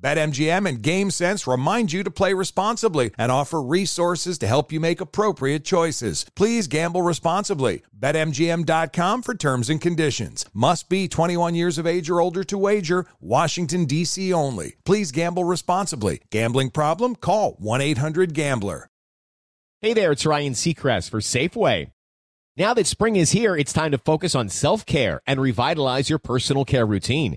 BetMGM and GameSense remind you to play responsibly and offer resources to help you make appropriate choices. Please gamble responsibly. BetMGM.com for terms and conditions. Must be 21 years of age or older to wager. Washington, D.C. only. Please gamble responsibly. Gambling problem? Call 1 800 Gambler. Hey there, it's Ryan Seacrest for Safeway. Now that spring is here, it's time to focus on self care and revitalize your personal care routine.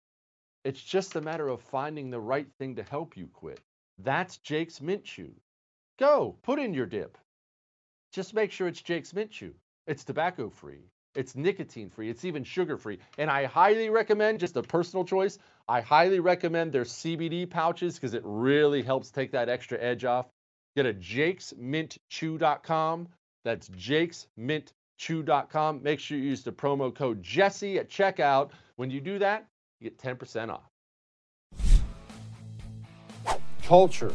It's just a matter of finding the right thing to help you quit. That's Jake's Mint Chew. Go, put in your dip. Just make sure it's Jake's Mint Chew. It's tobacco free, it's nicotine free, it's even sugar free. And I highly recommend, just a personal choice, I highly recommend their CBD pouches because it really helps take that extra edge off. Get a jakesmintchew.com. That's jakesmintchew.com. Make sure you use the promo code Jesse at checkout. When you do that, you get 10% off. Culture,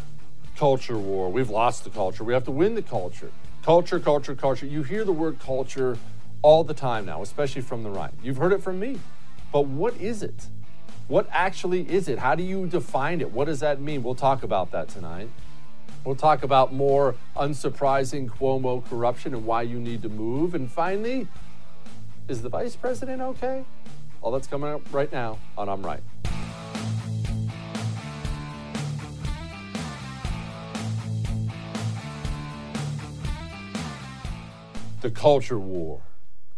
culture war. We've lost the culture. We have to win the culture. Culture, culture, culture. You hear the word culture all the time now, especially from the right. You've heard it from me. But what is it? What actually is it? How do you define it? What does that mean? We'll talk about that tonight. We'll talk about more unsurprising Cuomo corruption and why you need to move. And finally, is the vice president okay? All that's coming up right now on I'm Right. The culture war.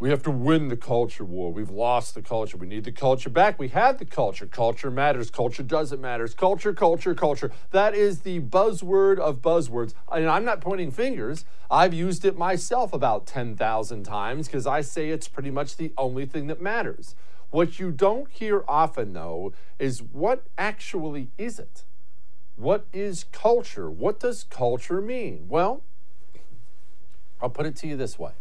We have to win the culture war. We've lost the culture. We need the culture back. We had the culture. Culture matters. Culture doesn't matter. Culture, culture, culture. That is the buzzword of buzzwords. And I'm not pointing fingers. I've used it myself about 10,000 times because I say it's pretty much the only thing that matters. What you don't hear often, though, is what actually is it? What is culture? What does culture mean? Well, I'll put it to you this way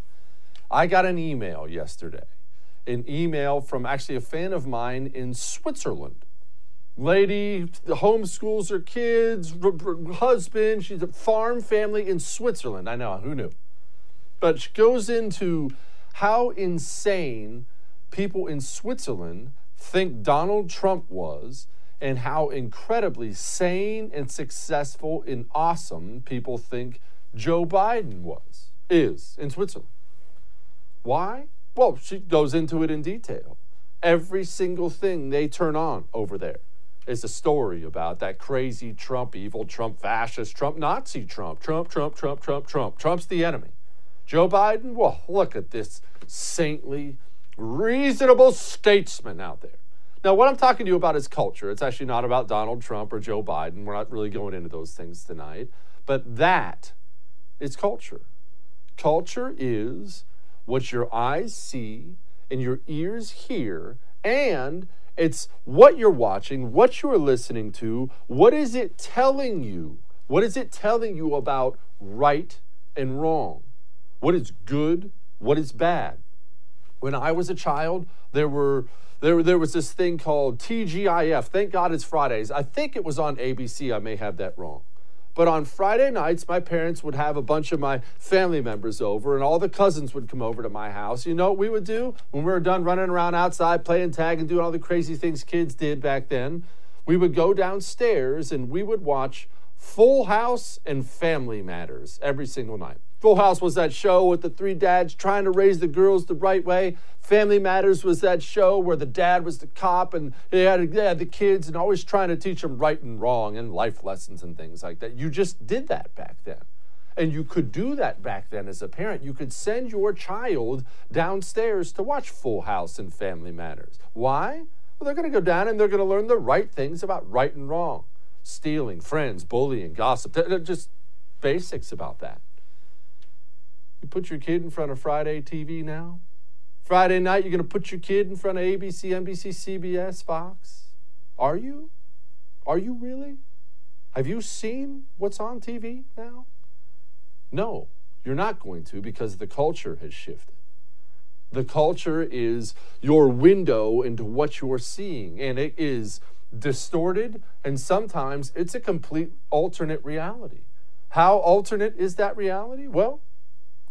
I got an email yesterday, an email from actually a fan of mine in Switzerland. Lady homeschools her kids, husband, she's a farm family in Switzerland. I know, who knew? But she goes into how insane people in Switzerland think Donald Trump was and how incredibly sane and successful and awesome people think Joe Biden was, is in Switzerland. Why? Well, she goes into it in detail. Every single thing they turn on over there is a story about that crazy Trump, evil Trump, fascist Trump, Nazi Trump, Trump, Trump, Trump, Trump, Trump. Trump's the enemy. Joe Biden, well, look at this saintly, reasonable statesman out there. Now, what I'm talking to you about is culture. It's actually not about Donald Trump or Joe Biden. We're not really going into those things tonight. But that is culture. Culture is what your eyes see and your ears hear, and it's what you're watching, what you're listening to, what is it telling you? What is it telling you about right and wrong? What is good? What is bad? When I was a child, there were there, there was this thing called TGIF. Thank God it's Fridays. I think it was on ABC. I may have that wrong. But on Friday nights, my parents would have a bunch of my family members over, and all the cousins would come over to my house. You know what we would do when we were done running around outside playing tag and doing all the crazy things kids did back then? We would go downstairs and we would watch Full House and Family Matters every single night. Full House was that show with the three dads trying to raise the girls the right way. Family Matters was that show where the dad was the cop and he had, they had the kids and always trying to teach them right and wrong and life lessons and things like that. You just did that back then. And you could do that back then as a parent. You could send your child downstairs to watch Full House and Family Matters. Why? Well, they're going to go down and they're going to learn the right things about right and wrong stealing, friends, bullying, gossip, just basics about that. You put your kid in front of Friday TV now? Friday night, you're going to put your kid in front of ABC, NBC, CBS, Fox? Are you? Are you really? Have you seen what's on TV now? No, you're not going to because the culture has shifted. The culture is your window into what you're seeing, and it is distorted, and sometimes it's a complete alternate reality. How alternate is that reality? Well,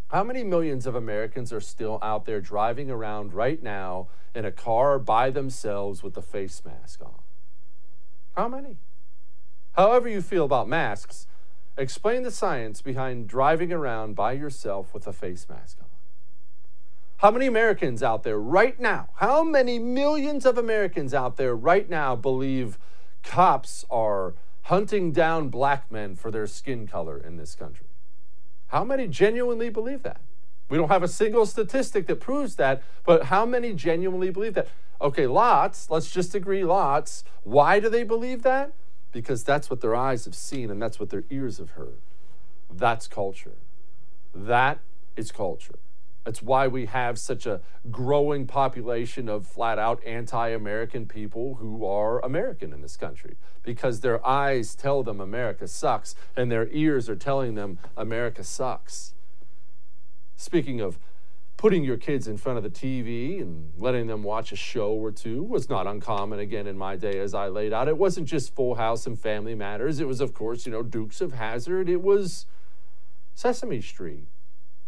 how many millions of Americans are still out there driving around right now in a car by themselves with a face mask on? How many? However, you feel about masks, explain the science behind driving around by yourself with a face mask on. How many Americans out there right now, how many millions of Americans out there right now believe cops are hunting down black men for their skin color in this country? How many genuinely believe that? We don't have a single statistic that proves that, but how many genuinely believe that? Okay, lots, let's just agree, lots. Why do they believe that? Because that's what their eyes have seen and that's what their ears have heard. That's culture. That is culture. That's why we have such a growing population of flat out anti American people who are American in this country because their eyes tell them America sucks and their ears are telling them America sucks. Speaking of putting your kids in front of the TV and letting them watch a show or two was not uncommon again in my day as I laid out. It wasn't just Full House and Family Matters. It was, of course, you know, Dukes of Hazzard. It was Sesame Street.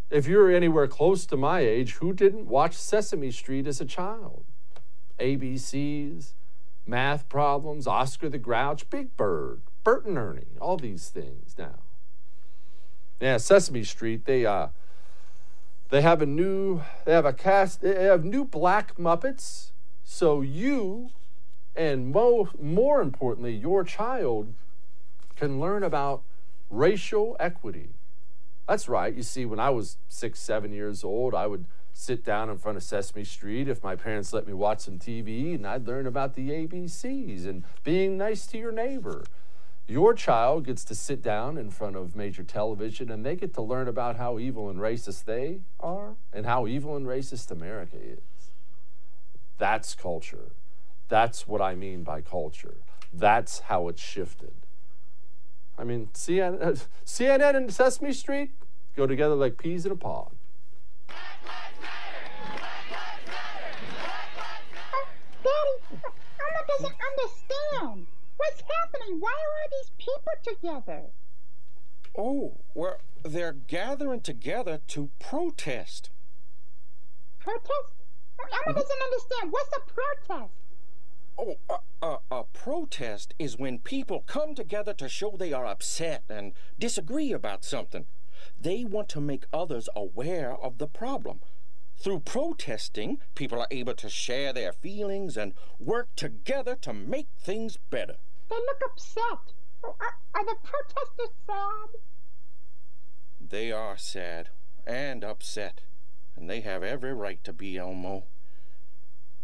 If you're anywhere close to my age, who didn't watch Sesame Street as a child? ABCs, math problems, Oscar the Grouch, Big Bird, Bert and Ernie, all these things now. Yeah, Sesame Street, they uh they have a new they have a cast they have new black Muppets. So you and mo- more importantly, your child can learn about racial equity that's right. You see, when I was six, seven years old, I would sit down in front of Sesame Street if my parents let me watch some TV, and I'd learn about the ABCs and being nice to your neighbor. Your child gets to sit down in front of major television and they get to learn about how evil and racist they are and how evil and racist America is. That's culture. That's what I mean by culture. That's how it's shifted. I mean, CNN, CNN uh, and Sesame Street go together like peas in a pod. Daddy, Elmo doesn't understand. What's happening? Why are these people together? Oh, well, they're gathering together to protest. Protest? Elmo doesn't understand. What's a protest? Oh, a, a, a protest is when people come together to show they are upset and disagree about something. They want to make others aware of the problem. Through protesting, people are able to share their feelings and work together to make things better. They look upset. Oh, are, are the protesters sad? They are sad and upset, and they have every right to be, Elmo.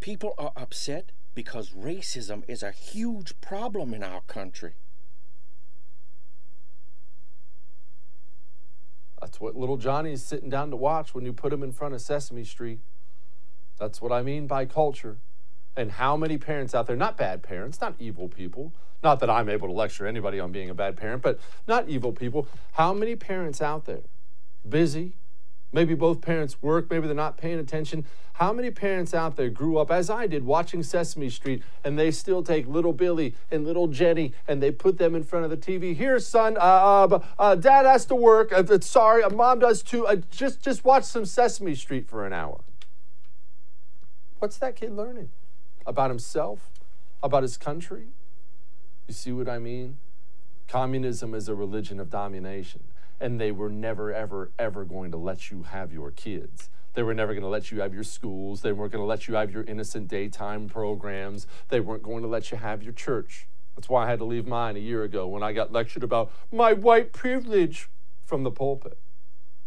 People are upset because racism is a huge problem in our country. That's what little Johnny is sitting down to watch when you put him in front of Sesame Street. That's what I mean by culture. And how many parents out there, not bad parents, not evil people, not that I'm able to lecture anybody on being a bad parent, but not evil people. How many parents out there, busy, maybe both parents work, maybe they're not paying attention. How many parents out there grew up, as I did, watching Sesame Street, and they still take little Billy and little Jenny and they put them in front of the TV? Here, son, uh, uh, uh, dad has to work. Uh, sorry, uh, mom does too. Uh, just, just watch some Sesame Street for an hour. What's that kid learning? About himself? About his country? You see what I mean? Communism is a religion of domination, and they were never, ever, ever going to let you have your kids. They were never going to let you have your schools. They weren't going to let you have your innocent daytime programs. They weren't going to let you have your church. That's why I had to leave mine a year ago when I got lectured about my white privilege from the pulpit.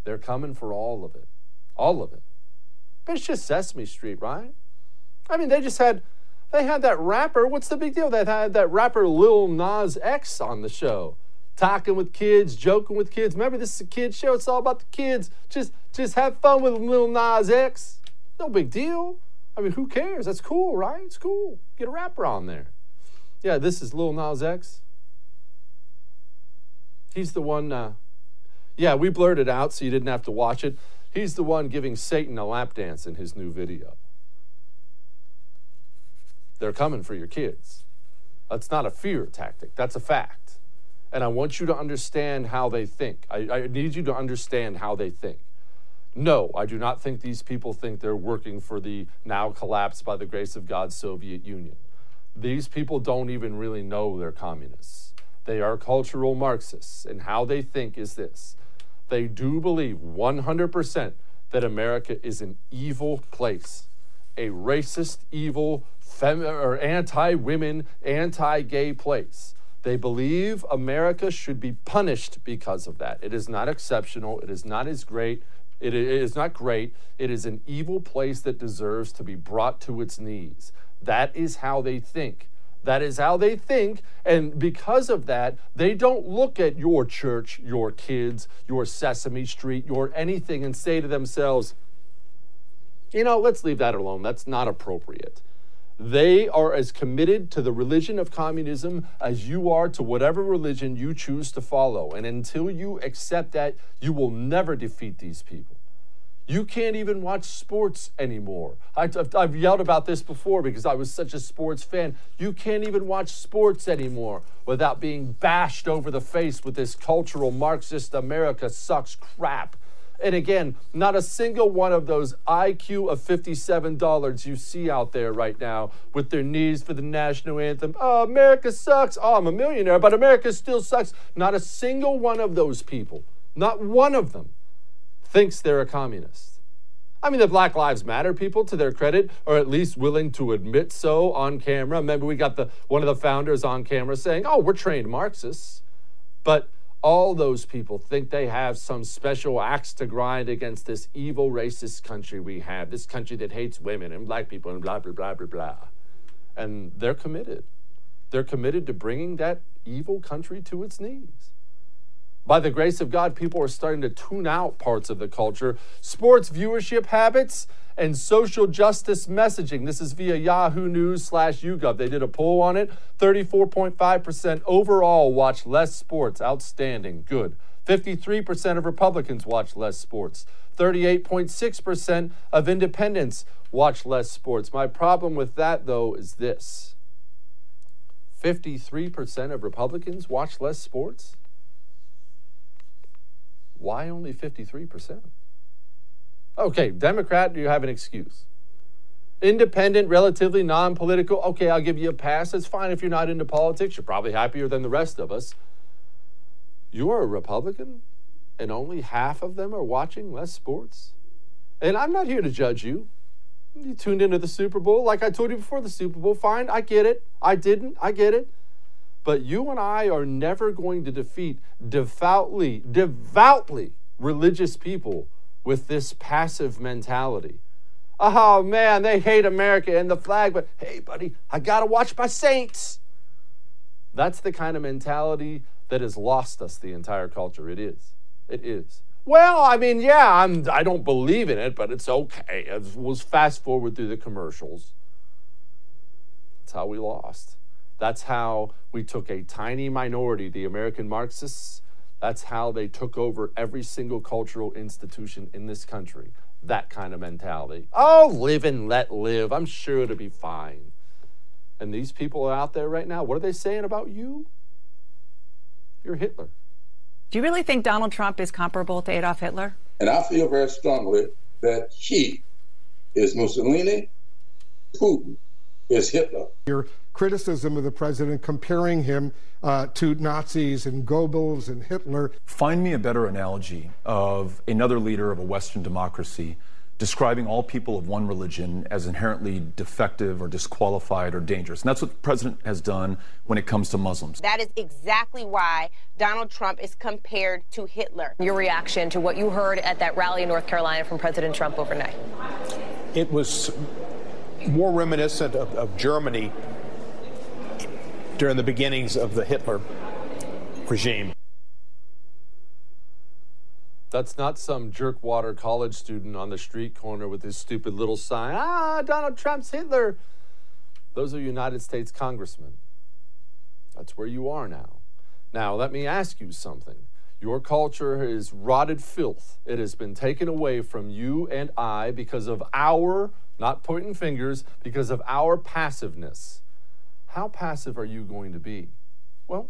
They're coming for all of it. All of it. But it's just Sesame Street, right? I mean, they just had they had that rapper. What's the big deal? They had that rapper Lil Nas X on the show, talking with kids, joking with kids. Remember, this is a kid show. It's all about the kids. Just, just have fun with Lil Nas X. No big deal. I mean, who cares? That's cool, right? It's cool. Get a rapper on there. Yeah, this is Lil Nas X. He's the one. Uh, yeah, we blurred it out so you didn't have to watch it. He's the one giving Satan a lap dance in his new video. They're coming for your kids. That's not a fear tactic, that's a fact. And I want you to understand how they think. I, I, need you to understand how they think. No, I do not think these people think they're working for the now collapsed by the grace of God Soviet Union. These people don't even really know they're communists. They are cultural Marxists. And how they think is this they do believe 100% that America is an evil place, a racist, evil, fem- or anti-women, anti-gay place. They believe America should be punished because of that. It is not exceptional. It is not as great. It is not great. It is an evil place that deserves to be brought to its knees. That is how they think. That is how they think. And because of that, they don't look at your church, your kids, your Sesame Street, your anything and say to themselves, you know, let's leave that alone. That's not appropriate. They are as committed to the religion of communism as you are to whatever religion you choose to follow. And until you accept that, you will never defeat these people. You can't even watch sports anymore. I've, I've, yelled about this before because I was such a sports fan. You can't even watch sports anymore without being bashed over the face with this cultural Marxist America sucks crap and again, not a single one of those IQ of $57 you see out there right now with their knees for the national anthem. Oh, America sucks. Oh, I'm a millionaire, but America still sucks. Not a single one of those people, not one of them, thinks they're a communist. I mean, the Black Lives Matter people, to their credit, are at least willing to admit so on camera. Remember, we got the one of the founders on camera saying, "Oh, we're trained Marxists," but all those people think they have some special axe to grind against this evil racist country we have, this country that hates women and black people and blah, blah, blah, blah, blah. And they're committed. They're committed to bringing that evil country to its knees. By the grace of God, people are starting to tune out parts of the culture. Sports viewership habits and social justice messaging. This is via Yahoo News slash YouGov. They did a poll on it. 34.5% overall watch less sports. Outstanding. Good. 53% of Republicans watch less sports. 38.6% of independents watch less sports. My problem with that, though, is this 53% of Republicans watch less sports? Why only 53%? Okay, Democrat, do you have an excuse. independent, relatively non political. Okay, I'll give you a pass. It's fine if you're not into politics. You're probably happier than the rest of us. You're a Republican, and only half of them are watching less sports. And I'm not here to judge you. You tuned into the Super Bowl. Like I told you before the Super Bowl, fine, I get it. I didn't, I get it. But you and I are never going to defeat devoutly, devoutly religious people with this passive mentality. Oh man, they hate America and the flag, but hey, buddy, I gotta watch my Saints. That's the kind of mentality that has lost us the entire culture. It is. It is. Well, I mean, yeah, I'm I don't believe in it, but it's okay. It was fast forward through the commercials. That's how we lost. That's how we took a tiny minority, the American Marxists. That's how they took over every single cultural institution in this country. That kind of mentality. Oh, live and let live. I'm sure it'll be fine. And these people are out there right now, what are they saying about you? You're Hitler. Do you really think Donald Trump is comparable to Adolf Hitler? And I feel very strongly that he is Mussolini, Putin is Hitler. Your criticism of the president, comparing him uh, to Nazis and Goebbels and Hitler. Find me a better analogy of another leader of a Western democracy describing all people of one religion as inherently defective or disqualified or dangerous. And that's what the president has done when it comes to Muslims. That is exactly why Donald Trump is compared to Hitler. Your reaction to what you heard at that rally in North Carolina from President Trump overnight? It was more reminiscent of, of Germany during the beginnings of the Hitler regime. That's not some jerkwater college student on the street corner with his stupid little sign. Ah, Donald Trump's Hitler. Those are United States congressmen. That's where you are now. Now, let me ask you something. Your culture is rotted filth. It has been taken away from you and I because of our, not pointing fingers, because of our passiveness. How passive are you going to be? Well,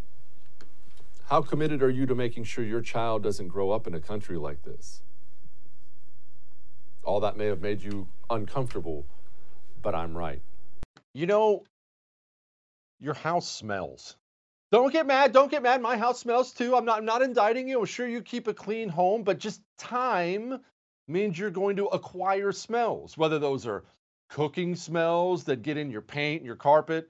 how committed are you to making sure your child doesn't grow up in a country like this? All that may have made you uncomfortable, but I'm right. You know, your house smells. Don't get mad. Don't get mad. My house smells too. I'm not, I'm not indicting you. I'm sure you keep a clean home, but just time means you're going to acquire smells, whether those are cooking smells that get in your paint, your carpet,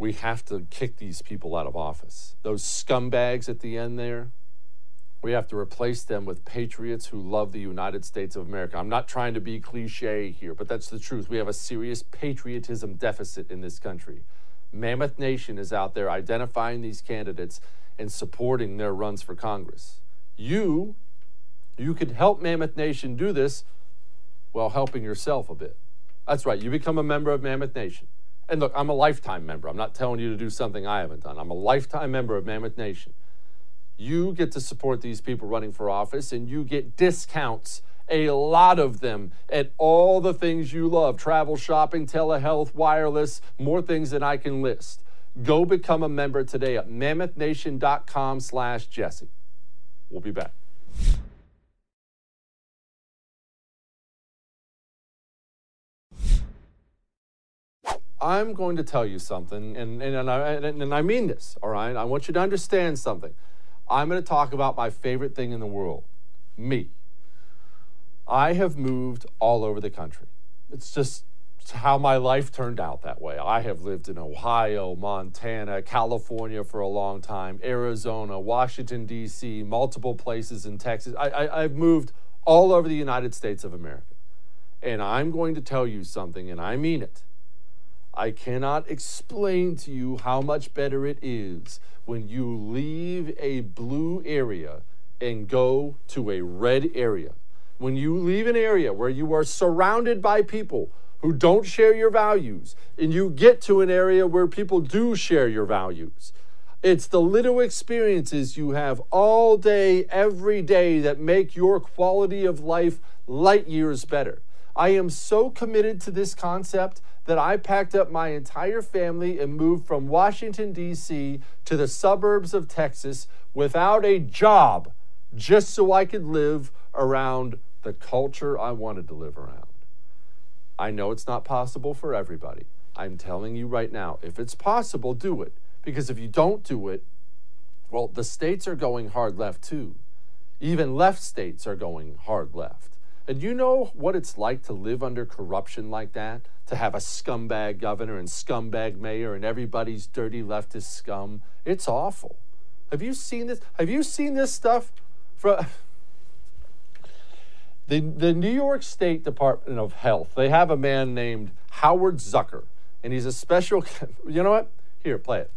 We have to kick these people out of office. Those scumbags at the end there, we have to replace them with patriots who love the United States of America. I'm not trying to be cliche here, but that's the truth. We have a serious patriotism deficit in this country. Mammoth Nation is out there identifying these candidates and supporting their runs for Congress. You, you could help Mammoth Nation do this while helping yourself a bit. That's right, you become a member of Mammoth Nation. And look, I'm a lifetime member. I'm not telling you to do something I haven't done. I'm a lifetime member of Mammoth Nation you get to support these people running for office and you get discounts, a lot of them, at all the things you love travel, shopping, telehealth, wireless, more things than I can list. Go become a member today at mammothnation.com slash Jesse. We'll be back. I'm going to tell you something, and, and, and, I, and I mean this, all right? I want you to understand something. I'm going to talk about my favorite thing in the world me. I have moved all over the country. It's just how my life turned out that way. I have lived in Ohio, Montana, California for a long time, Arizona, Washington, D.C., multiple places in Texas. I, I, I've moved all over the United States of America. And I'm going to tell you something, and I mean it. I cannot explain to you how much better it is when you leave a blue area and go to a red area. When you leave an area where you are surrounded by people who don't share your values, and you get to an area where people do share your values. It's the little experiences you have all day, every day that make your quality of life light years better. I am so committed to this concept that I packed up my entire family and moved from Washington, D.C. to the suburbs of Texas without a job just so I could live around the culture I wanted to live around. I know it's not possible for everybody. I'm telling you right now, if it's possible, do it. Because if you don't do it, well, the states are going hard left too. Even left states are going hard left. And you know what it's like to live under corruption like that? To have a scumbag governor and scumbag mayor and everybody's dirty leftist scum? It's awful. Have you seen this? Have you seen this stuff? From the, the New York State Department of Health, they have a man named Howard Zucker, and he's a special. You know what? Here, play it.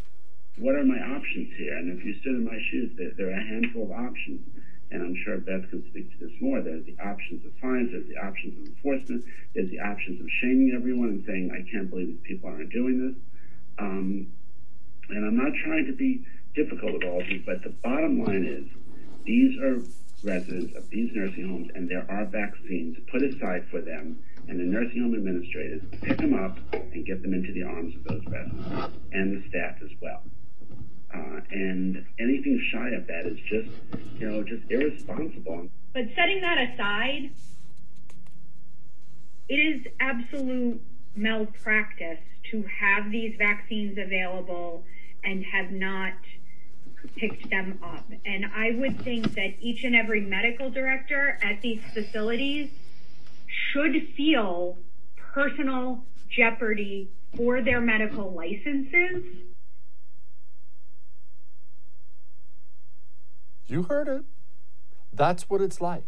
What are my options here? And if you stood in my shoes, there, there are a handful of options. And I'm sure Beth can speak to this more. There's the options of fines, there's the options of enforcement, there's the options of shaming everyone and saying, I can't believe these people aren't doing this. Um, and I'm not trying to be difficult with all, of these, but the bottom line is these are residents of these nursing homes, and there are vaccines put aside for them, and the nursing home administrators pick them up and get them into the arms of those residents and the staff as well. And anything shy of that is just, you know, just irresponsible. But setting that aside, it is absolute malpractice to have these vaccines available and have not picked them up. And I would think that each and every medical director at these facilities should feel personal jeopardy for their medical licenses. You heard it. That's what it's like.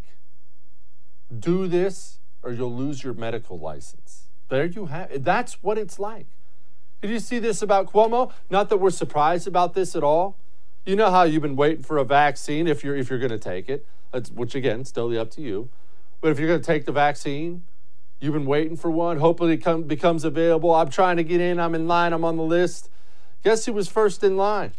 Do this or you'll lose your medical license. There you have it. That's what it's like. Did you see this about Cuomo? Not that we're surprised about this at all. You know how you've been waiting for a vaccine if you're if you're going to take it, which again, still totally up to you. But if you're going to take the vaccine, you've been waiting for one. Hopefully, it come, becomes available. I'm trying to get in. I'm in line. I'm on the list. Guess who was first in line?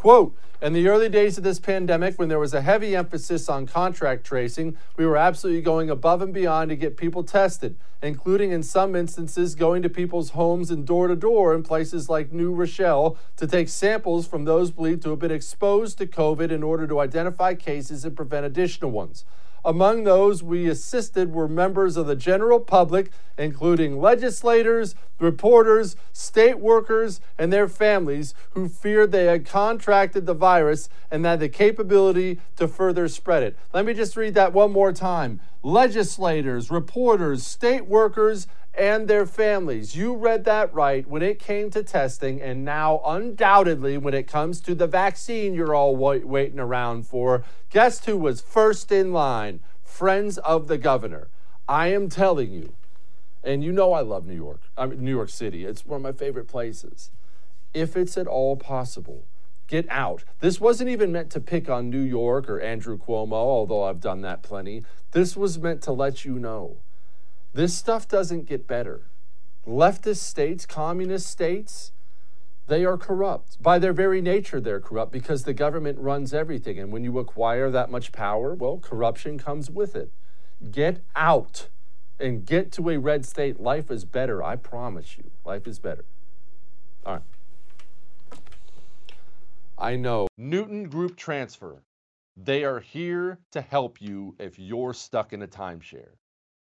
Quote in the early days of this pandemic, when there was a heavy emphasis on contract tracing, we were absolutely going above and beyond to get people tested, including in some instances going to people's homes and door to door in places like New Rochelle to take samples from those believed to have been exposed to COVID in order to identify cases and prevent additional ones. Among those we assisted were members of the general public, including legislators, reporters, state workers, and their families who feared they had contracted the virus and had the capability to further spread it. Let me just read that one more time. Legislators, reporters, state workers, and their families. You read that right when it came to testing, and now, undoubtedly, when it comes to the vaccine you're all waiting around for, guess who was first in line? Friends of the governor. I am telling you, and you know I love New York, I mean, New York City. It's one of my favorite places. If it's at all possible, get out. This wasn't even meant to pick on New York or Andrew Cuomo, although I've done that plenty. This was meant to let you know this stuff doesn't get better. Leftist states, communist states, they are corrupt. By their very nature, they're corrupt because the government runs everything. And when you acquire that much power, well, corruption comes with it. Get out and get to a red state. Life is better. I promise you. Life is better. All right. I know. Newton Group Transfer. They are here to help you if you're stuck in a timeshare.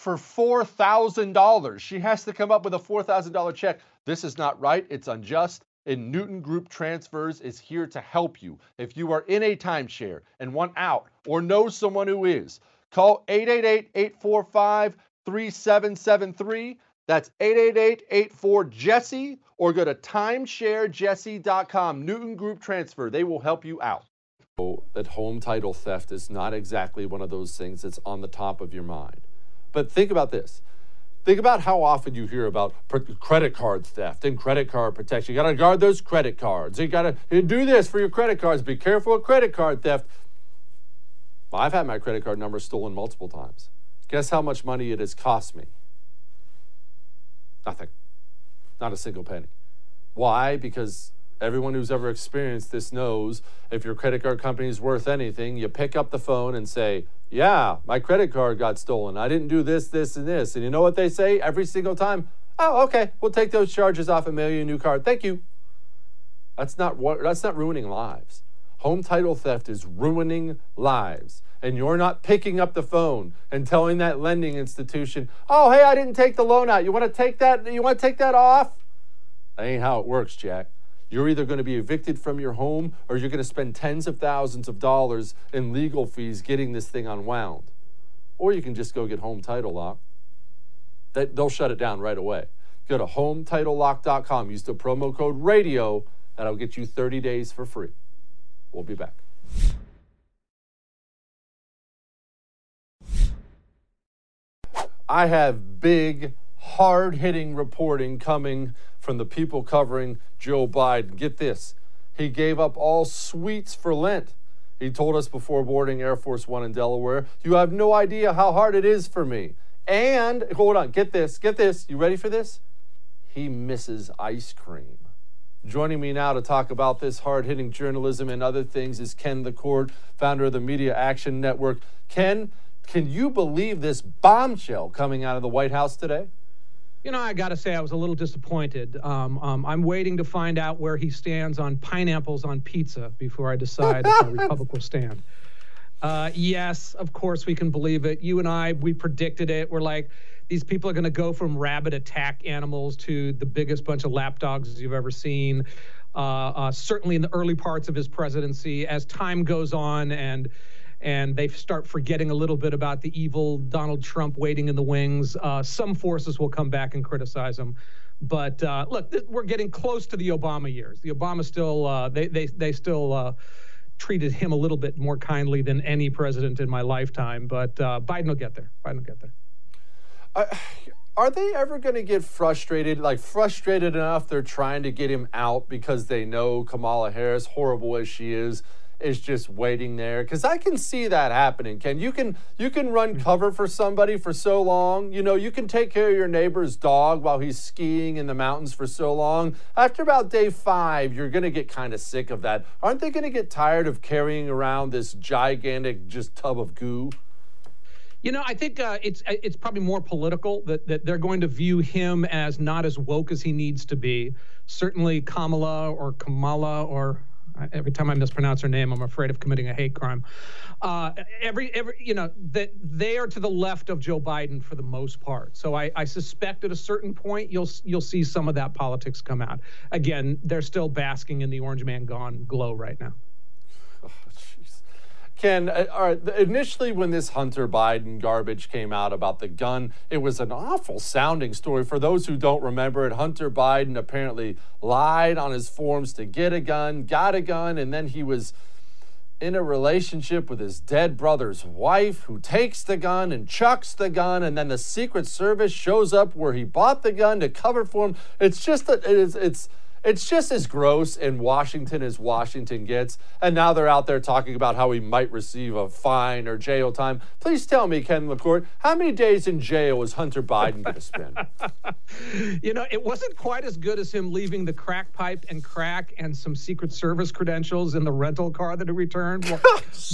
for $4,000. She has to come up with a $4,000 check. This is not right. It's unjust. And Newton Group Transfers is here to help you. If you are in a timeshare and want out or know someone who is, call 888 845 3773. That's 888 84 Jesse or go to timesharejesse.com. Newton Group Transfer. They will help you out. That home title theft is not exactly one of those things that's on the top of your mind. But think about this. Think about how often you hear about credit card theft and credit card protection. You got to guard those credit cards. You got to do this for your credit cards. Be careful of credit card theft. I've had my credit card number stolen multiple times. Guess how much money it has cost me? Nothing. Not a single penny. Why? Because everyone who's ever experienced this knows if your credit card company is worth anything, you pick up the phone and say, yeah, my credit card got stolen. I didn't do this, this, and this. And you know what they say every single time? Oh, okay, we'll take those charges off and mail you a new card. Thank you. That's not what that's not ruining lives. Home title theft is ruining lives. And you're not picking up the phone and telling that lending institution, oh, hey, I didn't take the loan out. You want to take that? You want to take that off? That ain't how it works, Jack. You're either going to be evicted from your home or you're going to spend tens of thousands of dollars in legal fees getting this thing unwound. Or you can just go get Home Title Lock. They'll shut it down right away. Go to HomeTitleLock.com. Use the promo code RADIO. That'll get you 30 days for free. We'll be back. I have big, hard hitting reporting coming from the people covering Joe Biden. Get this he gave up all sweets for Lent. He told us before boarding Air Force One in Delaware, You have no idea how hard it is for me. And, hold on, get this, get this. You ready for this? He misses ice cream. Joining me now to talk about this hard hitting journalism and other things is Ken LaCorte, founder of the Media Action Network. Ken, can you believe this bombshell coming out of the White House today? You know, I got to say, I was a little disappointed. Um, um, I'm waiting to find out where he stands on pineapples on pizza before I decide if the Republic will stand. Uh, yes, of course, we can believe it. You and I, we predicted it. We're like, these people are going to go from rabid attack animals to the biggest bunch of lapdogs you've ever seen. Uh, uh, certainly in the early parts of his presidency, as time goes on and and they start forgetting a little bit about the evil Donald Trump waiting in the wings, uh, some forces will come back and criticize him. But uh, look, th- we're getting close to the Obama years. The Obama still uh, they they they still uh, treated him a little bit more kindly than any president in my lifetime. But uh, Biden will get there. Biden will get there. are they ever going to get frustrated? Like frustrated enough they're trying to get him out because they know Kamala Harris, horrible as she is, is just waiting there because I can see that happening. Ken, you can you can run mm. cover for somebody for so long. You know, you can take care of your neighbor's dog while he's skiing in the mountains for so long. After about day five, you're going to get kind of sick of that. Aren't they going to get tired of carrying around this gigantic just tub of goo? You know, I think uh, it's it's probably more political that that they're going to view him as not as woke as he needs to be. Certainly, Kamala or Kamala or every time I mispronounce her name, I'm afraid of committing a hate crime. Uh, every, every, you know, that they are to the left of Joe Biden for the most part. So I, I suspect at a certain point you'll you'll see some of that politics come out. Again, they're still basking in the orange man gone glow right now. Ken, uh, initially when this Hunter Biden garbage came out about the gun, it was an awful sounding story. For those who don't remember it, Hunter Biden apparently lied on his forms to get a gun, got a gun, and then he was in a relationship with his dead brother's wife who takes the gun and chucks the gun and then the secret service shows up where he bought the gun to cover for him it's just that it is it's it's just as gross in Washington as Washington gets. And now they're out there talking about how he might receive a fine or jail time. Please tell me, Ken LaCorte, how many days in jail is Hunter Biden going to spend? you know, it wasn't quite as good as him leaving the crack pipe and crack and some Secret Service credentials in the rental car that he returned.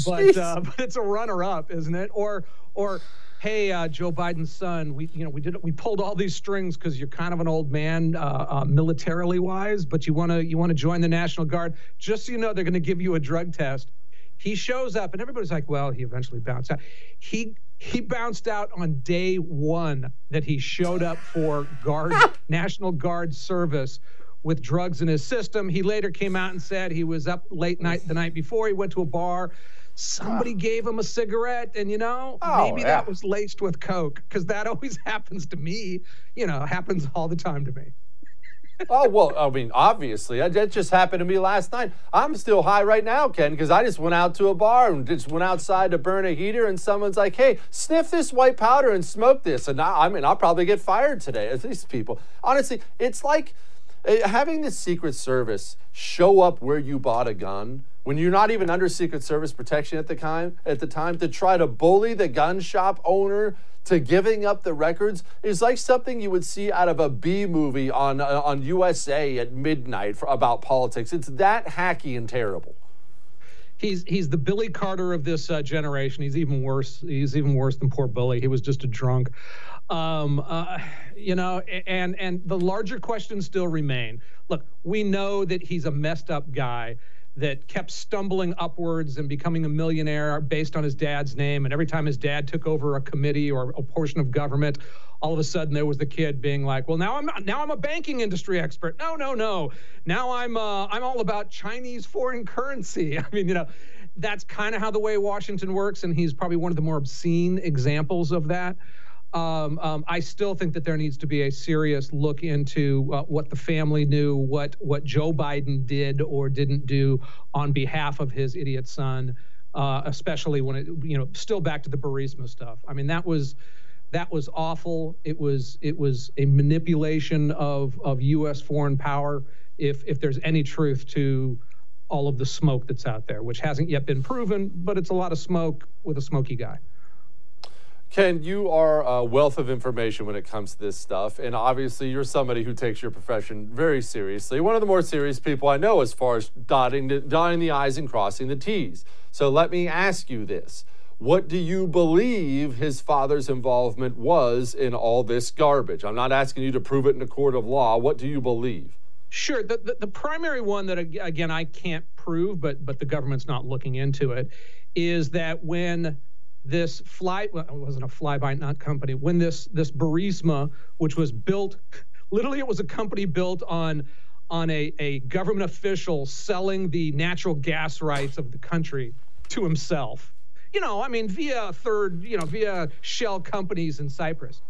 But, uh, but it's a runner up, isn't it? Or, or hey, uh, Joe Biden's son, we you know we did we pulled all these strings because you're kind of an old man, uh, uh, militarily wise, but you want to you want to join the National Guard. Just so you know, they're going to give you a drug test. He shows up, and everybody's like, well, he eventually bounced out. He he bounced out on day one that he showed up for guard National Guard service with drugs in his system. He later came out and said he was up late night the night before. He went to a bar. Somebody ah. gave him a cigarette, and you know, Oh, maybe yeah. that was laced with coke because that always happens to me. You know, happens all the time to me. oh well, I mean, obviously, that just happened to me last night. I'm still high right now, Ken, because I just went out to a bar and just went outside to burn a heater, and someone's like, "Hey, sniff this white powder and smoke this," and I, I mean, I'll probably get fired today. As these people, honestly, it's like having the Secret Service show up where you bought a gun when you're not even under Secret Service protection at the time. At the time, to try to bully the gun shop owner to giving up the records is like something you would see out of a B movie on uh, on USA at midnight for, about politics. It's that hacky and terrible. He's he's the Billy Carter of this uh, generation. He's even worse. He's even worse than poor Billy. He was just a drunk. Um, uh, you know, and and the larger questions still remain. Look, we know that he's a messed up guy that kept stumbling upwards and becoming a millionaire based on his dad's name. And every time his dad took over a committee or a portion of government, all of a sudden there was the kid being like, "Well, now I'm now I'm a banking industry expert." No, no, no. Now I'm uh, I'm all about Chinese foreign currency. I mean, you know, that's kind of how the way Washington works, and he's probably one of the more obscene examples of that. Um, um, I still think that there needs to be a serious look into uh, what the family knew, what what Joe Biden did or didn't do on behalf of his idiot son, uh, especially when it, you know, still back to the Burisma stuff. I mean, that was that was awful. It was it was a manipulation of of U.S. foreign power. If if there's any truth to all of the smoke that's out there, which hasn't yet been proven, but it's a lot of smoke with a smoky guy. Ken, you are a wealth of information when it comes to this stuff, and obviously you're somebody who takes your profession very seriously. One of the more serious people I know as far as dotting the, dotting the I's and crossing the T's. So let me ask you this. What do you believe his father's involvement was in all this garbage? I'm not asking you to prove it in a court of law. What do you believe? Sure. The, the, the primary one that, again, I can't prove, but, but the government's not looking into it, is that when this fly, well, it wasn't a fly by night company, when this, this Burisma, which was built, literally it was a company built on, on a, a government official selling the natural gas rights of the country to himself. You know, I mean, via third, you know, via shell companies in Cyprus.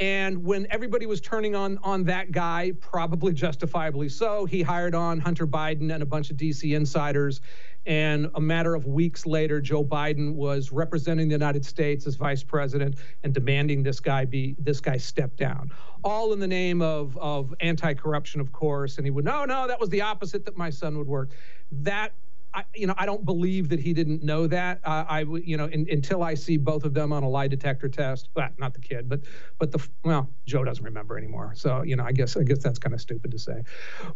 And when everybody was turning on on that guy, probably justifiably so, he hired on Hunter Biden and a bunch of DC insiders. And a matter of weeks later, Joe Biden was representing the United States as vice president and demanding this guy be this guy step down. All in the name of of anti-corruption, of course. And he would no, no, that was the opposite that my son would work. That I, you know, I don't believe that he didn't know that. Uh, I, you know, in, until I see both of them on a lie detector test. Not the kid, but but the well, Joe doesn't remember anymore. So you know, I guess I guess that's kind of stupid to say.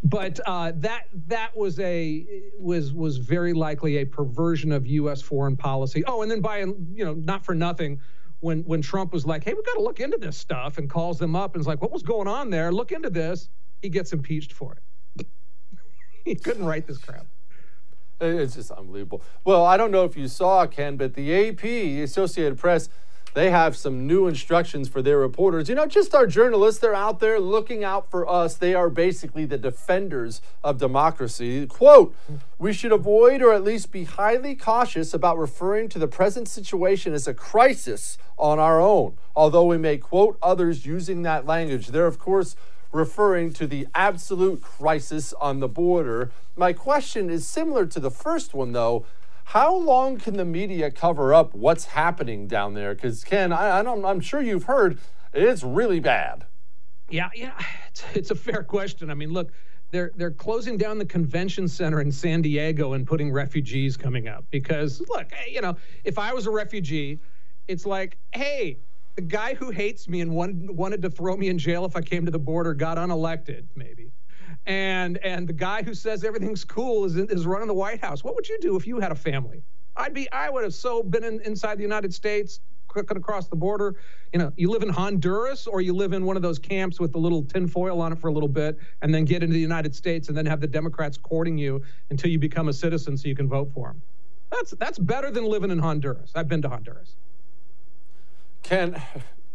But uh, that that was a was was very likely a perversion of U.S. foreign policy. Oh, and then by you know, not for nothing. When, when Trump was like, hey, we've got to look into this stuff and calls them up and is like, what was going on there? Look into this. He gets impeached for it. he couldn't write this crap. It's just unbelievable. Well, I don't know if you saw, Ken, but the AP, Associated Press, they have some new instructions for their reporters. You know, just our journalists, they're out there looking out for us. They are basically the defenders of democracy. Quote, we should avoid or at least be highly cautious about referring to the present situation as a crisis on our own, although we may quote others using that language. They're, of course, referring to the absolute crisis on the border. My question is similar to the first one, though. How long can the media cover up what's happening down there? Because Ken, I, I'm sure you've heard it's really bad. Yeah, yeah, it's, it's a fair question. I mean, look, they're they're closing down the convention center in San Diego and putting refugees coming up because look, eh, you know, if I was a refugee, it's like, hey, the guy who hates me and wanted wanted to throw me in jail if I came to the border got unelected, maybe. And and the guy who says everything's cool is is running the White House. What would you do if you had a family? I'd be I would have so been in, inside the United States cooking across the border. You know, you live in Honduras or you live in one of those camps with the little tinfoil on it for a little bit, and then get into the United States, and then have the Democrats courting you until you become a citizen so you can vote for them. That's that's better than living in Honduras. I've been to Honduras. Ken,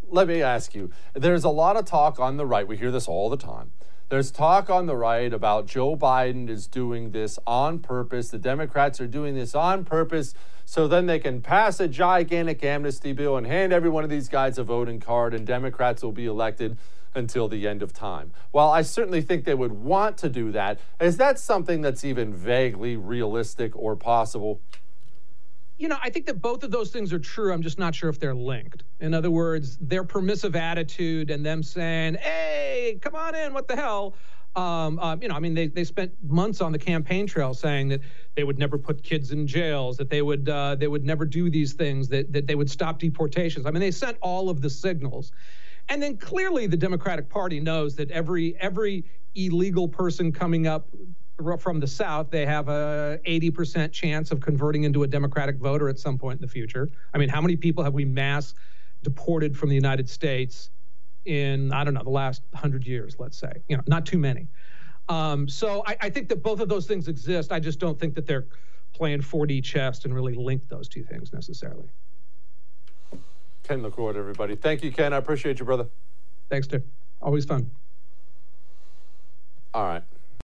let me ask you. There's a lot of talk on the right. We hear this all the time. There's talk on the right about Joe Biden is doing this on purpose. The Democrats are doing this on purpose so then they can pass a gigantic amnesty bill and hand every one of these guys a voting card, and Democrats will be elected until the end of time. While I certainly think they would want to do that, is that something that's even vaguely realistic or possible? You know, I think that both of those things are true. I'm just not sure if they're linked. In other words, their permissive attitude and them saying, hey, come on in, what the hell? Um, um, you know, I mean, they, they spent months on the campaign trail saying that they would never put kids in jails, that they would uh, they would never do these things, that that they would stop deportations. I mean, they sent all of the signals, and then clearly the Democratic Party knows that every every illegal person coming up from the South, they have a 80% chance of converting into a Democratic voter at some point in the future. I mean, how many people have we mass deported from the United States in, I don't know, the last 100 years, let's say? You know, not too many. Um, so I, I think that both of those things exist. I just don't think that they're playing 4D chess and really link those two things necessarily. Ken LaCourt, everybody. Thank you, Ken. I appreciate you, brother. Thanks, Dick. Always fun. All right.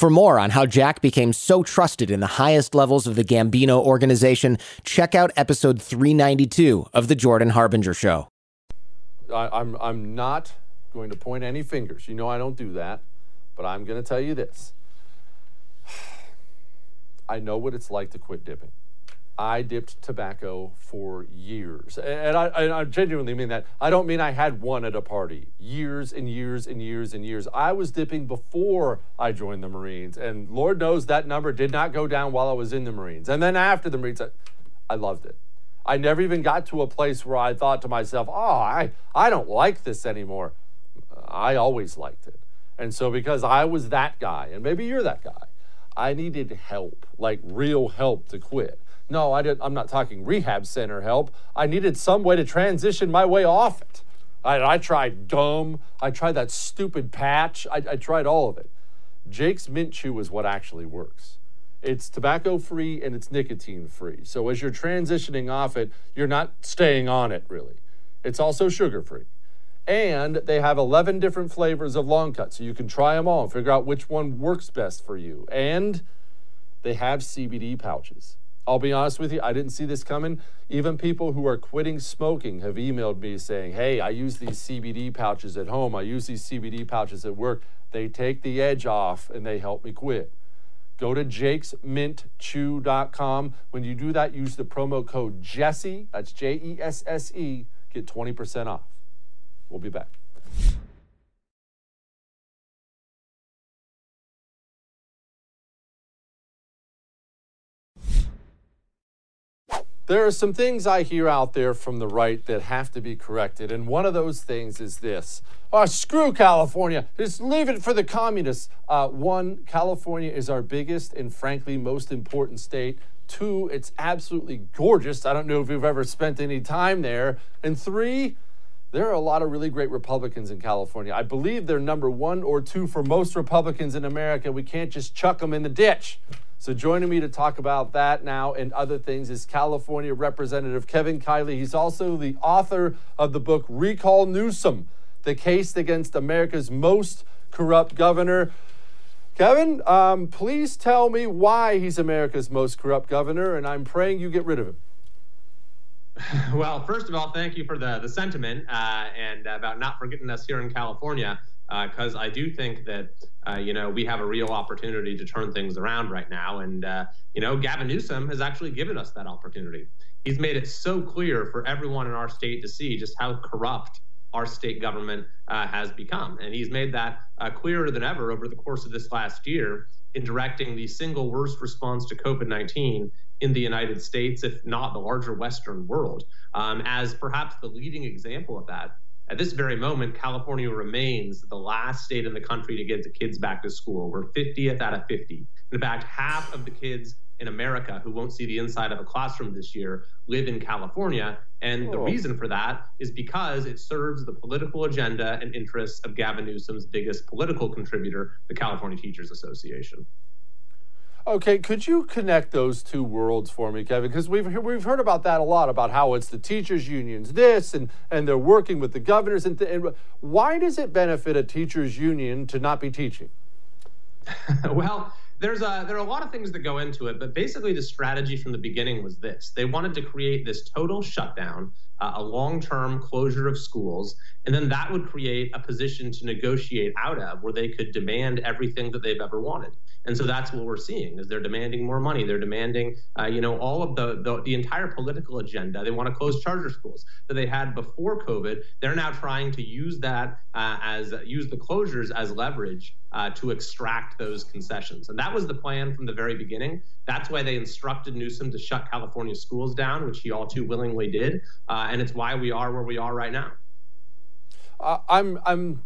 For more on how Jack became so trusted in the highest levels of the Gambino organization, check out episode 392 of The Jordan Harbinger Show. I, I'm, I'm not going to point any fingers. You know I don't do that. But I'm going to tell you this I know what it's like to quit dipping. I dipped tobacco for years. And I, and I, genuinely mean that. I don't mean I had one at a party. Years and years and years and years. I was dipping before I joined the Marines. And Lord knows that number did not go down while I was in the Marines. And then after the Marines, I, I loved it. I never even got to a place where I thought to myself, oh, I, I don't like this anymore. I always liked it. And so, because I was that guy, and maybe you're that guy, I needed help, like real help to quit. No, I I'm not talking rehab center help. I needed some way to transition my way off it. I, I tried gum. I tried that stupid patch. I, I tried all of it. Jake's Mint Chew is what actually works. It's tobacco free and it's nicotine free. So as you're transitioning off it, you're not staying on it really. It's also sugar free. And they have 11 different flavors of long cut. So you can try them all and figure out which one works best for you. And they have CBD pouches. I'll be honest with you, I didn't see this coming. Even people who are quitting smoking have emailed me saying, Hey, I use these CBD pouches at home. I use these CBD pouches at work. They take the edge off and they help me quit. Go to jakesmintchew.com. When you do that, use the promo code Jesse, that's J E S S E, get 20% off. We'll be back. There are some things I hear out there from the right that have to be corrected, and one of those things is this. Oh, screw California. Just leave it for the communists. Uh, one, California is our biggest and frankly most important state. Two, it's absolutely gorgeous. I don't know if you've ever spent any time there. And three, there are a lot of really great Republicans in California. I believe they're number one or two for most Republicans in America. We can't just chuck them in the ditch. So joining me to talk about that now and other things is California Representative Kevin Kiley. He's also the author of the book Recall Newsom, the case against America's most corrupt governor. Kevin, um, please tell me why he's America's most corrupt governor, and I'm praying you get rid of him. Well, first of all, thank you for the the sentiment uh, and about not forgetting us here in California, because uh, I do think that uh, you know we have a real opportunity to turn things around right now, and uh, you know Gavin Newsom has actually given us that opportunity. He's made it so clear for everyone in our state to see just how corrupt our state government uh, has become, and he's made that uh, clearer than ever over the course of this last year in directing the single worst response to COVID 19 in the United States, if not the larger Western world, um, as perhaps the leading example of that. At this very moment, California remains the last state in the country to get the kids back to school. We're 50th out of 50. In fact, half of the kids in America who won't see the inside of a classroom this year live in California. And oh. the reason for that is because it serves the political agenda and interests of Gavin Newsom's biggest political contributor, the California Teachers Association. Okay, could you connect those two worlds for me, Kevin? Because we've we've heard about that a lot about how it's the teachers' unions this and and they're working with the governors and, th- and why does it benefit a teachers' union to not be teaching? well, there's a there are a lot of things that go into it, but basically the strategy from the beginning was this: they wanted to create this total shutdown, uh, a long-term closure of schools, and then that would create a position to negotiate out of where they could demand everything that they've ever wanted. And so that's what we're seeing is they're demanding more money. They're demanding, uh, you know, all of the, the, the entire political agenda. They want to close charter schools that they had before COVID. They're now trying to use that uh, as use the closures as leverage uh, to extract those concessions. And that was the plan from the very beginning. That's why they instructed Newsom to shut California schools down, which he all too willingly did. Uh, and it's why we are where we are right now. I'm I'm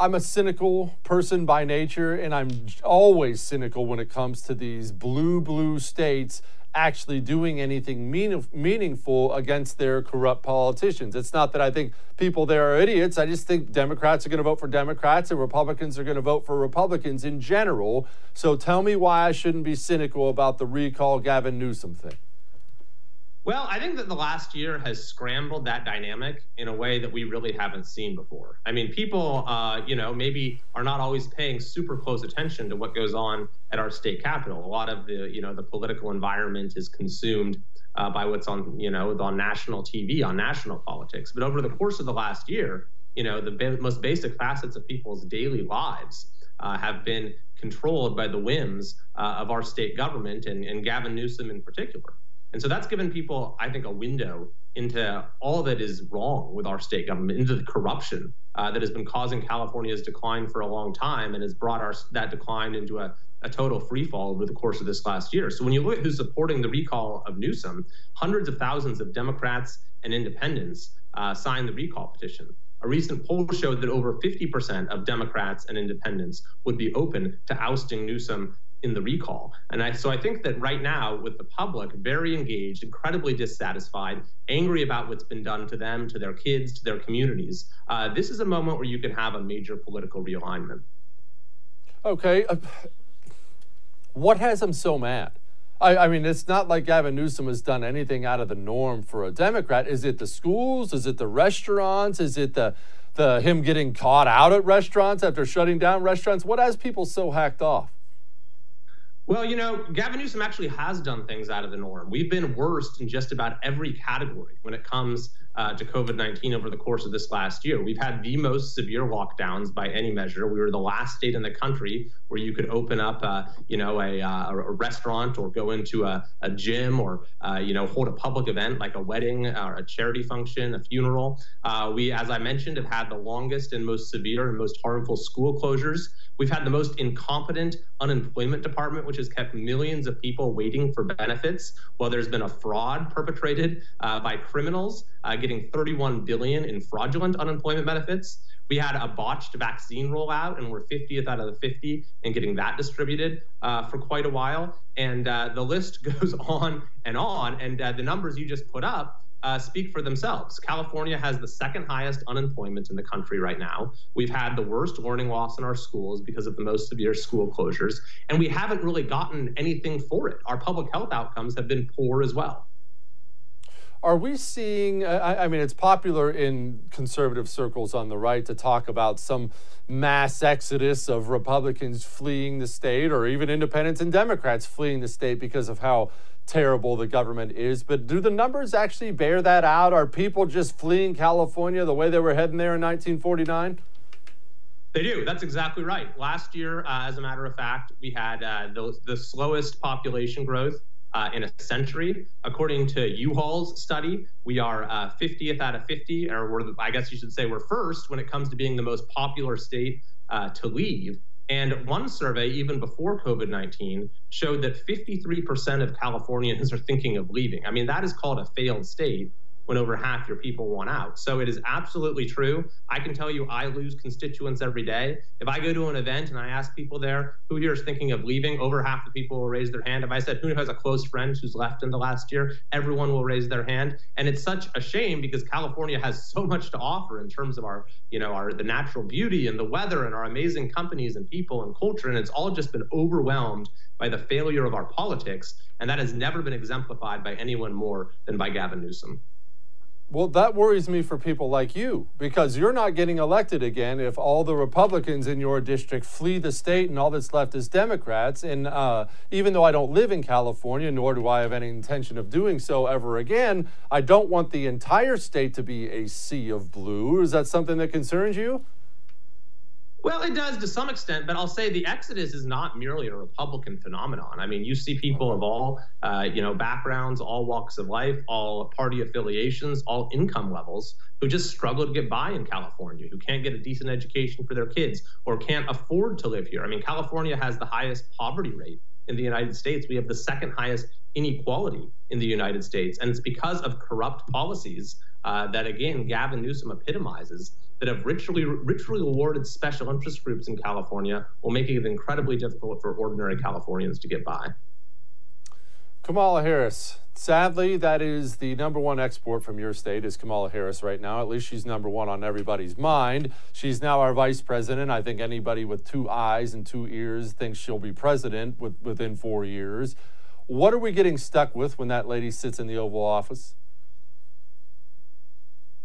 I'm a cynical person by nature, and I'm always cynical when it comes to these blue, blue states actually doing anything mean, meaningful against their corrupt politicians. It's not that I think people there are idiots. I just think Democrats are going to vote for Democrats and Republicans are going to vote for Republicans in general. So tell me why I shouldn't be cynical about the recall Gavin Newsom thing. Well, I think that the last year has scrambled that dynamic in a way that we really haven't seen before. I mean, people, uh, you know, maybe are not always paying super close attention to what goes on at our state capital. A lot of the, you know, the political environment is consumed uh, by what's on, you know, on national TV, on national politics. But over the course of the last year, you know, the ba- most basic facets of people's daily lives uh, have been controlled by the whims uh, of our state government and, and Gavin Newsom in particular. And so that's given people, I think, a window into all that is wrong with our state government, into the corruption uh, that has been causing California's decline for a long time and has brought our that decline into a, a total freefall over the course of this last year. So when you look at who's supporting the recall of Newsom, hundreds of thousands of Democrats and independents uh, signed the recall petition. A recent poll showed that over 50% of Democrats and independents would be open to ousting Newsom in the recall. And I, so I think that right now, with the public very engaged, incredibly dissatisfied, angry about what's been done to them, to their kids, to their communities, uh, this is a moment where you can have a major political realignment. Okay. Uh, what has them so mad? I, I, mean, it's not like Gavin Newsom has done anything out of the norm for a Democrat. Is it the schools? Is it the restaurants? Is it the the him getting caught out at restaurants after shutting down restaurants? What has people so hacked off? Well, you know, Gavin Newsom actually has done things out of the norm. We've been worst in just about every category when it comes uh, to COVID 19 over the course of this last year. We've had the most severe lockdowns by any measure. We were the last state in the country where you could open up, uh, you know, a, uh, a, restaurant or go into a, a gym or, uh, you know, hold a public event like a wedding or a charity function, a funeral. Uh, we, as I mentioned, have had the longest and most severe and most harmful school closures. We've had the most incompetent unemployment department, which has kept millions of people waiting for benefits while there's been a fraud perpetrated uh, by criminals uh, getting 31 billion in fraudulent unemployment benefits. We had a botched vaccine rollout, and we're 50th out of the 50 in getting that distributed uh, for quite a while. And uh, the list goes on and on. And uh, the numbers you just put up uh, speak for themselves. California has the second highest unemployment in the country right now. We've had the worst learning loss in our schools because of the most severe school closures, and we haven't really gotten anything for it. Our public health outcomes have been poor as well. Are we seeing? I, I mean, it's popular in conservative circles on the right to talk about some mass exodus of Republicans fleeing the state, or even independents and Democrats fleeing the state because of how terrible the government is. But do the numbers actually bear that out? Are people just fleeing California the way they were heading there in 1949? They do. That's exactly right. Last year, uh, as a matter of fact, we had uh, the, the slowest population growth uh, in a century. According to U-Haul's study, we are 50th uh, out of 50, or we're, I guess you should say we're first when it comes to being the most popular state uh, to leave. And one survey, even before COVID 19, showed that 53% of Californians are thinking of leaving. I mean, that is called a failed state when over half your people want out. So it is absolutely true. I can tell you I lose constituents every day. If I go to an event and I ask people there who here is thinking of leaving, over half the people will raise their hand. If I said who has a close friend who's left in the last year, everyone will raise their hand. And it's such a shame because California has so much to offer in terms of our, you know, our the natural beauty and the weather and our amazing companies and people and culture. And it's all just been overwhelmed by the failure of our politics. And that has never been exemplified by anyone more than by Gavin Newsom. Well, that worries me for people like you because you're not getting elected again if all the Republicans in your district flee the state and all that's left is Democrats. And uh, even though I don't live in California, nor do I have any intention of doing so ever again, I don't want the entire state to be a sea of blue. Is that something that concerns you? Well, it does to some extent, but I'll say the exodus is not merely a Republican phenomenon. I mean, you see people of all, uh, you know, backgrounds, all walks of life, all party affiliations, all income levels, who just struggle to get by in California, who can't get a decent education for their kids, or can't afford to live here. I mean, California has the highest poverty rate in the United States. We have the second highest inequality in the United States, and it's because of corrupt policies uh, that, again, Gavin Newsom epitomizes that have richly, richly rewarded special interest groups in California while making it incredibly difficult for ordinary Californians to get by. Kamala Harris. Sadly, that is the number one export from your state is Kamala Harris right now. At least she's number one on everybody's mind. She's now our vice president. I think anybody with two eyes and two ears thinks she'll be president with, within four years. What are we getting stuck with when that lady sits in the Oval Office?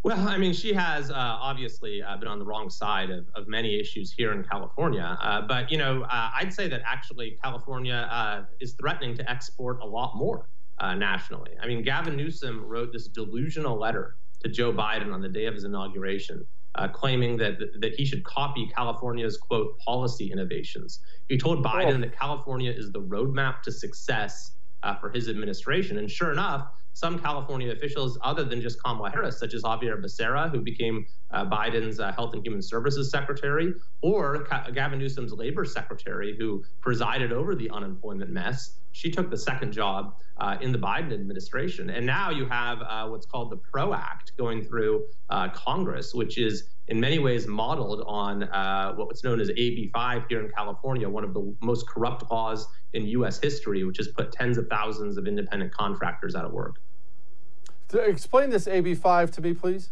Well, I mean, she has uh, obviously uh, been on the wrong side of, of many issues here in California. Uh, but, you know, uh, I'd say that actually California uh, is threatening to export a lot more uh, nationally. I mean, Gavin Newsom wrote this delusional letter to Joe Biden on the day of his inauguration. claiming that that he should copy California's quote policy innovations. He told Biden oh. that California is the roadmap to success for his administration, and sure enough, some California officials, other than just Kamala Harris, such as Xavier Becerra, who became uh, Biden's uh, Health and Human Services Secretary, or Gavin Newsom's Labor Secretary, who presided over the unemployment mess. She took the second job uh, in the Biden administration. And now you have uh, what's called the PRO Act going through uh, Congress, which is in many ways modeled on uh, what's known as AB 5 here in California, one of the most corrupt laws in U.S. history, which has put tens of thousands of independent contractors out of work. To Explain this AB 5 to me, please.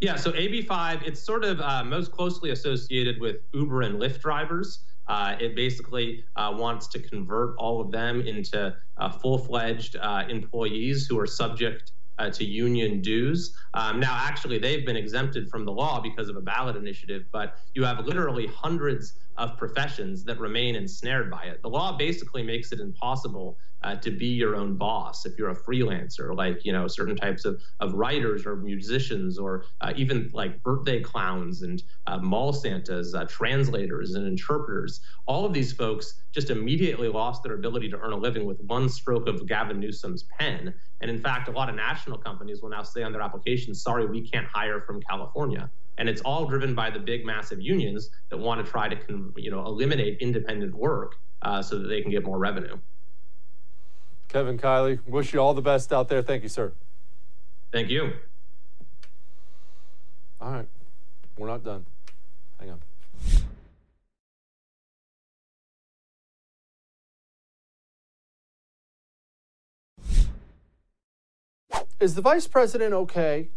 Yeah, so AB 5, it's sort of uh, most closely associated with Uber and Lyft drivers. Uh, it basically uh, wants to convert all of them into uh, full fledged uh, employees who are subject uh, to union dues. Um, now, actually, they've been exempted from the law because of a ballot initiative, but you have literally hundreds of professions that remain ensnared by it. The law basically makes it impossible uh, to be your own boss if you're a freelancer, like you know certain types of, of writers or musicians or uh, even like birthday clowns and uh, mall Santas, uh, translators and interpreters. All of these folks just immediately lost their ability to earn a living with one stroke of Gavin Newsom's pen. And in fact, a lot of national companies will now say on their applications, "Sorry, we can't hire from California." and it's all driven by the big massive unions that want to try to you know eliminate independent work uh, so that they can get more revenue kevin kiley wish you all the best out there. Thank you sir. Thank you. All right. We're not done. Hang on. Is the vice president okay?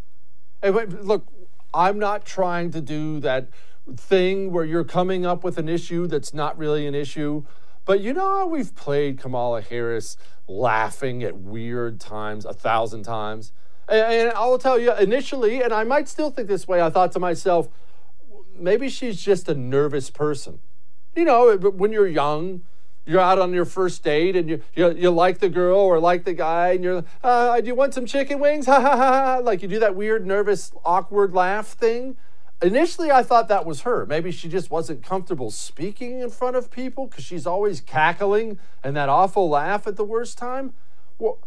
Hey, wait, look, I'm not trying to do that thing where you're coming up with an issue that's not really an issue. But you know how we've played Kamala Harris laughing at weird times a thousand times? And, and I'll tell you, initially, and I might still think this way, I thought to myself, maybe she's just a nervous person. You know, when you're young, you're out on your first date and you, you, you like the girl or like the guy and you're, uh, do you want some chicken wings? Ha ha ha. Like you do that weird, nervous, awkward laugh thing. Initially, I thought that was her. Maybe she just wasn't comfortable speaking in front of people because she's always cackling and that awful laugh at the worst time. Well,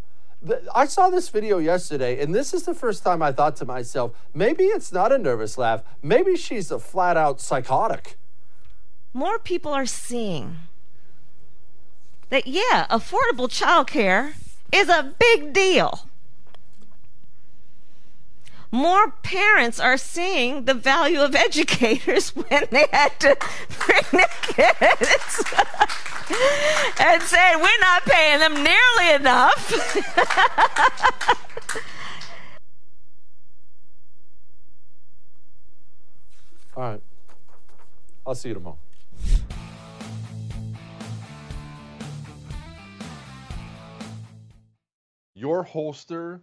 the, I saw this video yesterday, and this is the first time I thought to myself, maybe it's not a nervous laugh. Maybe she's a flat out psychotic. More people are seeing that, yeah, affordable childcare is a big deal. More parents are seeing the value of educators when they had to bring their kids and said, We're not paying them nearly enough. All right. I'll see you tomorrow. Your holster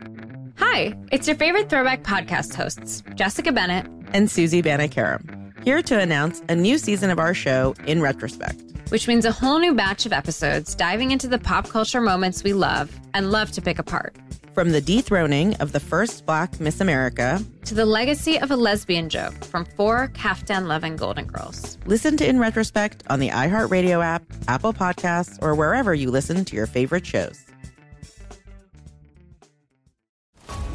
Hi, it's your favorite throwback podcast hosts, Jessica Bennett and Susie Banikarim, here to announce a new season of our show, In Retrospect. Which means a whole new batch of episodes diving into the pop culture moments we love and love to pick apart. From the dethroning of the first black Miss America to the legacy of a lesbian joke from four Kaftan loving Golden Girls. Listen to In Retrospect on the iHeartRadio app, Apple Podcasts, or wherever you listen to your favorite shows.